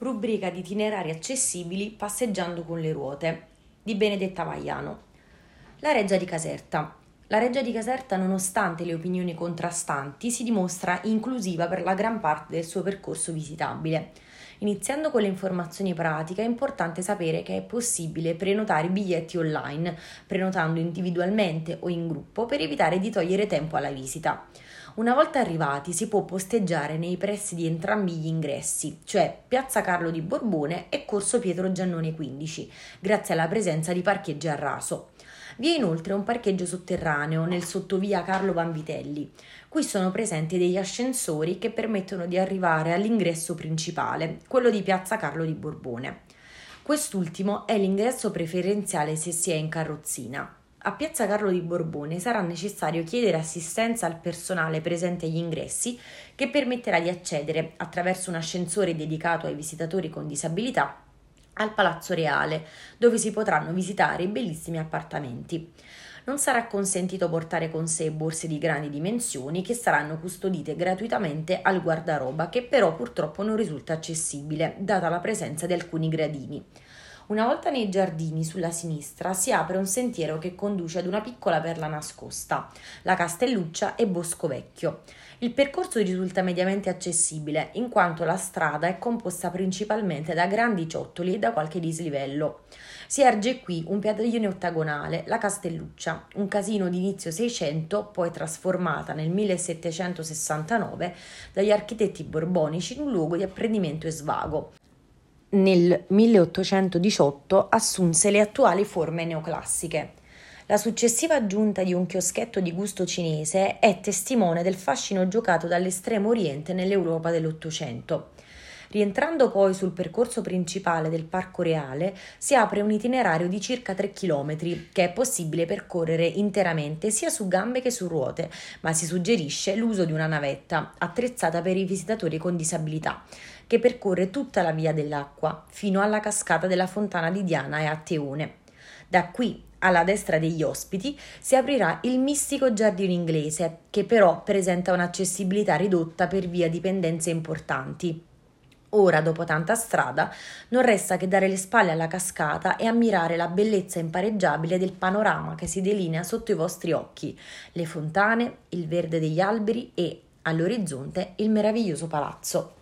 rubrica di itinerari accessibili passeggiando con le ruote di Benedetta Vaiano. La Reggia di Caserta. La Reggia di Caserta, nonostante le opinioni contrastanti, si dimostra inclusiva per la gran parte del suo percorso visitabile. Iniziando con le informazioni pratiche, è importante sapere che è possibile prenotare biglietti online, prenotando individualmente o in gruppo per evitare di togliere tempo alla visita. Una volta arrivati si può posteggiare nei pressi di entrambi gli ingressi, cioè Piazza Carlo di Borbone e Corso Pietro Giannone 15, grazie alla presenza di parcheggi a raso. Vi è inoltre un parcheggio sotterraneo nel sottovia Carlo Vanvitelli. Qui sono presenti degli ascensori che permettono di arrivare all'ingresso principale, quello di Piazza Carlo di Borbone. Quest'ultimo è l'ingresso preferenziale se si è in carrozzina. A Piazza Carlo di Borbone sarà necessario chiedere assistenza al personale presente agli ingressi che permetterà di accedere, attraverso un ascensore dedicato ai visitatori con disabilità, al Palazzo Reale, dove si potranno visitare i bellissimi appartamenti. Non sarà consentito portare con sé borse di grandi dimensioni che saranno custodite gratuitamente al guardaroba, che però purtroppo non risulta accessibile, data la presenza di alcuni gradini. Una volta nei giardini, sulla sinistra, si apre un sentiero che conduce ad una piccola perla nascosta, la Castelluccia e Bosco Vecchio. Il percorso risulta mediamente accessibile, in quanto la strada è composta principalmente da grandi ciottoli e da qualche dislivello. Si erge qui un padiglione ottagonale, la Castelluccia, un casino di inizio 600, poi trasformata nel 1769 dagli architetti borbonici in un luogo di apprendimento e svago nel 1818 assunse le attuali forme neoclassiche. La successiva aggiunta di un chioschetto di gusto cinese è testimone del fascino giocato dall'estremo oriente nell'Europa dell'Ottocento. Rientrando poi sul percorso principale del Parco Reale, si apre un itinerario di circa 3 km che è possibile percorrere interamente sia su gambe che su ruote, ma si suggerisce l'uso di una navetta attrezzata per i visitatori con disabilità che percorre tutta la via dell'acqua fino alla cascata della fontana di Diana e a Teone. Da qui alla destra degli ospiti si aprirà il mistico giardino inglese, che però presenta un'accessibilità ridotta per via di pendenze importanti. Ora, dopo tanta strada, non resta che dare le spalle alla cascata e ammirare la bellezza impareggiabile del panorama che si delinea sotto i vostri occhi, le fontane, il verde degli alberi e, all'orizzonte, il meraviglioso palazzo.